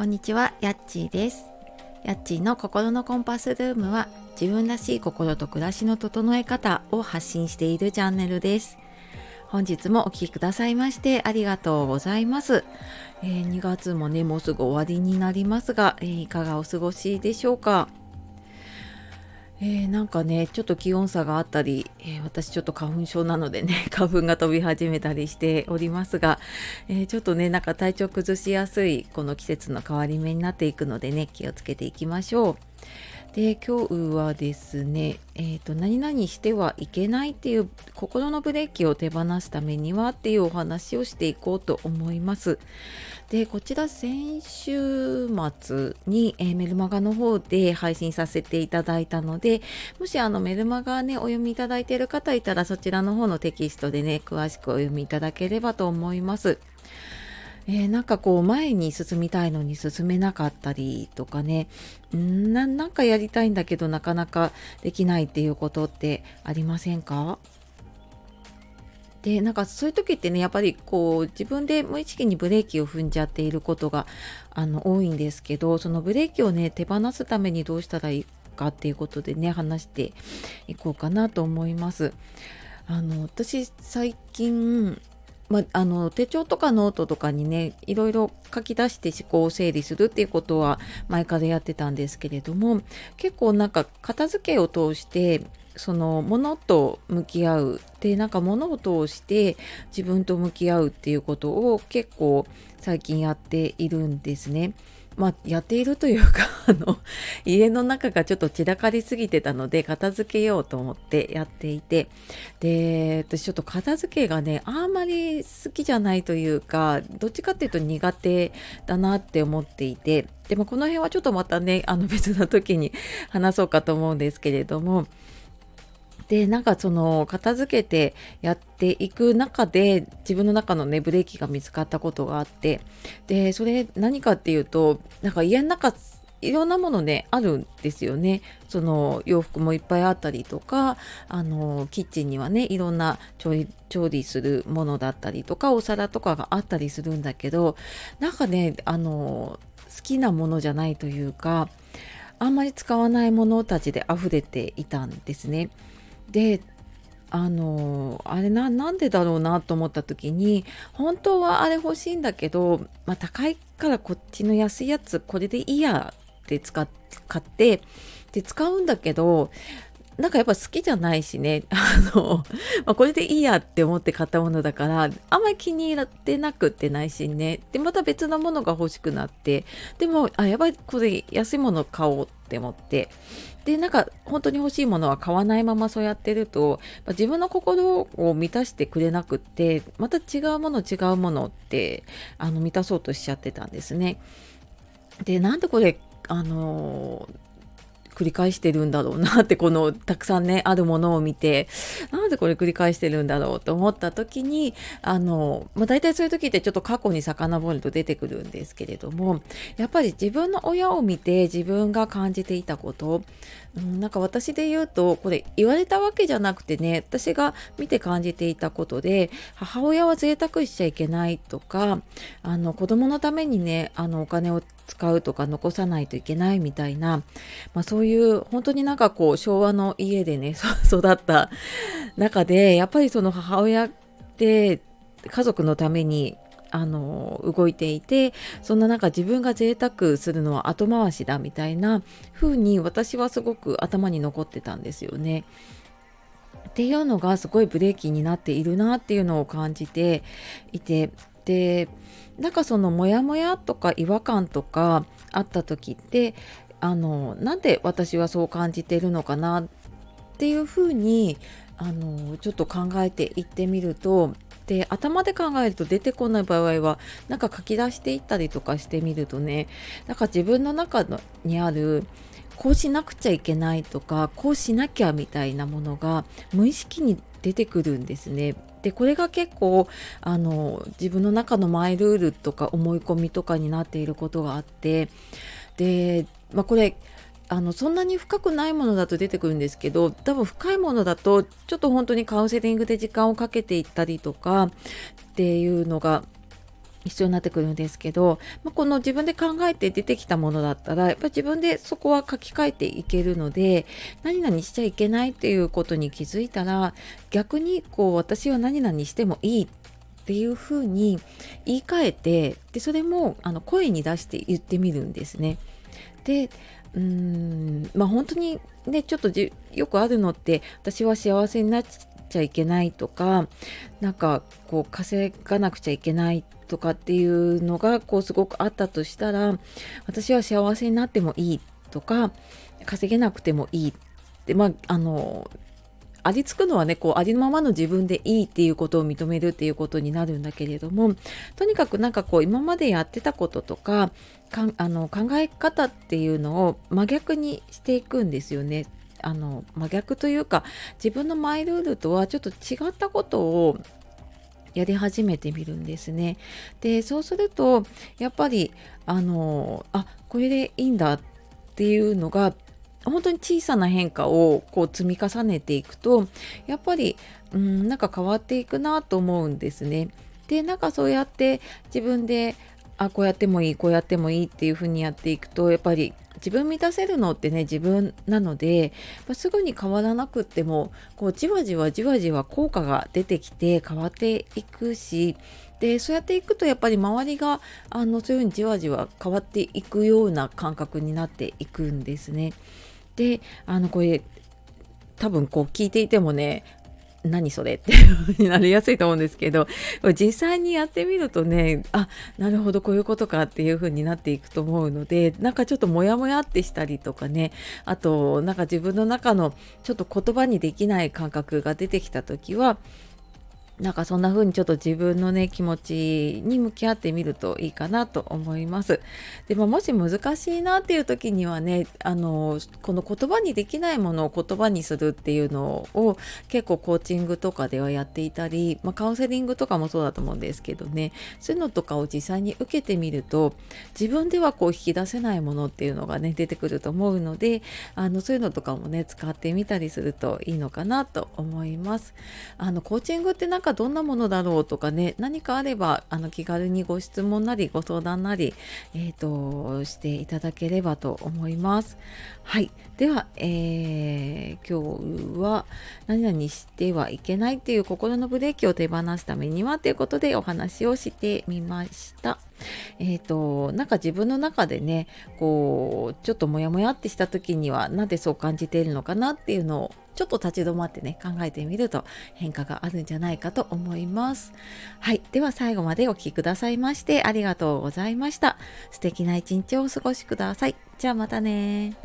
こんにちは、やっちーです。やっちーの心のコンパスルームは自分らしい心と暮らしの整え方を発信しているチャンネルです。本日もお聴きくださいましてありがとうございます。えー、2月もね、もうすぐ終わりになりますが、えー、いかがお過ごしでしょうか？えー、なんかねちょっと気温差があったり、えー、私ちょっと花粉症なのでね 花粉が飛び始めたりしておりますが、えー、ちょっとねなんか体調崩しやすいこの季節の変わり目になっていくのでね気をつけていきましょう。で今日はですね、えーと、何々してはいけないっていう心のブレーキを手放すためにはっていうお話をしていこうと思います。でこちら先週末に、えー、メルマガの方で配信させていただいたのでもしあのメルマガねお読みいただいている方いたらそちらの方のテキストでね詳しくお読みいただければと思います。えー、なんかこう前に進みたいのに進めなかったりとかねんなんかやりたいんだけどなかなかできないっていうことってありませんか？でなんかそういう時ってねやっぱりこう自分で無意識にブレーキを踏んじゃっていることがあの多いんですけどそのブレーキをね手放すためにどうしたらいいかっていうことでね話していこうかなと思います。あの私最近まあの手帳とかノートとかにねいろいろ書き出して思考を整理するっていうことは前からやってたんですけれども結構なんか片付けを通してその物と向き合うでなんか物を通して自分と向き合うっていうことを結構最近やっているんですね。まあ、やっているというか あの家の中がちょっと散らかりすぎてたので片付けようと思ってやっていてで私ちょっと片付けがねあんまり好きじゃないというかどっちかっていうと苦手だなって思っていてでもこの辺はちょっとまたねあの別な時に話そうかと思うんですけれどもでなんかその片付けてやっていく中で自分の中のねブレーキが見つかったことがあってでそれ何かっていうとなんか家の中いろんなものねあるんですよね。その洋服もいっぱいあったりとかあのキッチンにはねいろんな調理調理するものだったりとかお皿とかがあったりするんだけどなんかねあの好きなものじゃないというかあんまり使わないものたちで溢れていたんですね。であのあれななんでだろうなと思った時に本当はあれ欲しいんだけど、まあ、高いからこっちの安いやつこれでいいやって使っ買ってで使うんだけどなんかやっぱ好きじゃないしね。あの、まあ、これでいいやって思って買ったものだからあんまり気に入ってなくって内心ね。でまた別のものが欲しくなって。でもあやばいこれ安いもの買おうって思って。でなんか本当に欲しいものは買わないままそうやってるとま自分の心を満たしてくれなくってまた違うもの違うものってあの満たそうとしちゃってたんですね。でなんでこれあの繰り返してるんだろうなってこのたくさんね あるものを見てなんでこれ繰り返してるんだろうと思った時にあの、まあ、大体そういう時ってちょっと過去に遡ると出てくるんですけれどもやっぱり自分の親を見て自分が感じていたこと、うん、なんか私で言うとこれ言われたわけじゃなくてね私が見て感じていたことで母親は贅沢しちゃいけないとかあの子供のためにねあのお金を使うとか残さないといけないみたいな、まあ、そういう本当になんかこう昭和の家でね 育った中でやっぱりその母親って家族のためにあの動いていてそんな中自分が贅沢するのは後回しだみたいな風に私はすごく頭に残ってたんですよね。っていうのがすごいブレーキになっているなっていうのを感じていてでなんかそのモヤモヤとか違和感とかあった時ってあのなんで私はそう感じてるのかなっていうふうにあのちょっと考えていってみるとで頭で考えると出てこない場合はなんか書き出していったりとかしてみるとねなんか自分の中にあるこうしなくちゃいけないとかこうしなきゃみたいなものが無意識に出てくるんですね。でこれが結構あの自分の中のマイルールとか思い込みとかになっていることがあってで、まあ、これあのそんなに深くないものだと出てくるんですけど多分深いものだとちょっと本当にカウンセリングで時間をかけていったりとかっていうのが必要になってくるんですけど、まあ、この自分で考えて出てきたものだったらやっぱ自分でそこは書き換えていけるので何々しちゃいけないっていうことに気づいたら逆にこう私は何々してもいいっていうふうに言い換えてでそれもあの声に出して言ってみるんですね。でうーんまあ本当にねちょっとよくあるのって私は幸せになっちゃいけないとかなんかこう稼がなくちゃいけないとかっていうのがこうすごくあったとしたら私は幸せになってもいいとか稼げなくてもいいってまああのありつくのはねこうありのままの自分でいいっていうことを認めるっていうことになるんだけれどもとにかくなんかこう今までやってたこととかかあの考え方っていうのを真逆にしていくんですよね。あの真逆というか自分のマイルールとはちょっと違ったことをやり始めてみるんですね。でそうするとやっぱりあのあこれでいいんだっていうのが本当に小さな変化をこう積み重ねていくとやっぱりうんなんか変わっていくなと思うんですね。でなんかそうやって自分であこうやってもいいこうやってもいいっていう風にやっていくとやっぱり自分満たせるのってね自分なので、ますぐに変わらなくってもこうじわじわじわじわ効果が出てきて変わっていくしでそうやっていくとやっぱり周りがあのそういうふうにじわじわ変わっていくような感覚になっていくんですね。であのこれ多分こう聞いていてもね何それってなりやすいと思うんですけど実際にやってみるとねあなるほどこういうことかっていう風になっていくと思うのでなんかちょっとモヤモヤってしたりとかねあとなんか自分の中のちょっと言葉にできない感覚が出てきた時はなんかそんな風にちょっと自分のね気持ちに向き合ってみるといいかなと思います。でももし難しいなっていう時にはねあのこの言葉にできないものを言葉にするっていうのを結構コーチングとかではやっていたり、まあ、カウンセリングとかもそうだと思うんですけどねそういうのとかを実際に受けてみると自分ではこう引き出せないものっていうのがね出てくると思うのであのそういうのとかもね使ってみたりするといいのかなと思います。あのコーチングってなんかどんなものだろうとかね何かあればあの気軽にご質問なりご相談なり、えーと、していただければと思います。はいでは、えー、今日は何々してはいけないっていう心のブレーキを手放すためにはということでお話をしてみました。えっ、ー、となんか自分の中でねこうちょっとモヤモヤってした時にはなんでそう感じているのかなっていうのをちょっと立ち止まってね考えてみると変化があるんじゃないかと思います。はい。では最後までお聴きくださいましてありがとうございました。素敵な一日をお過ごしください。じゃあまたね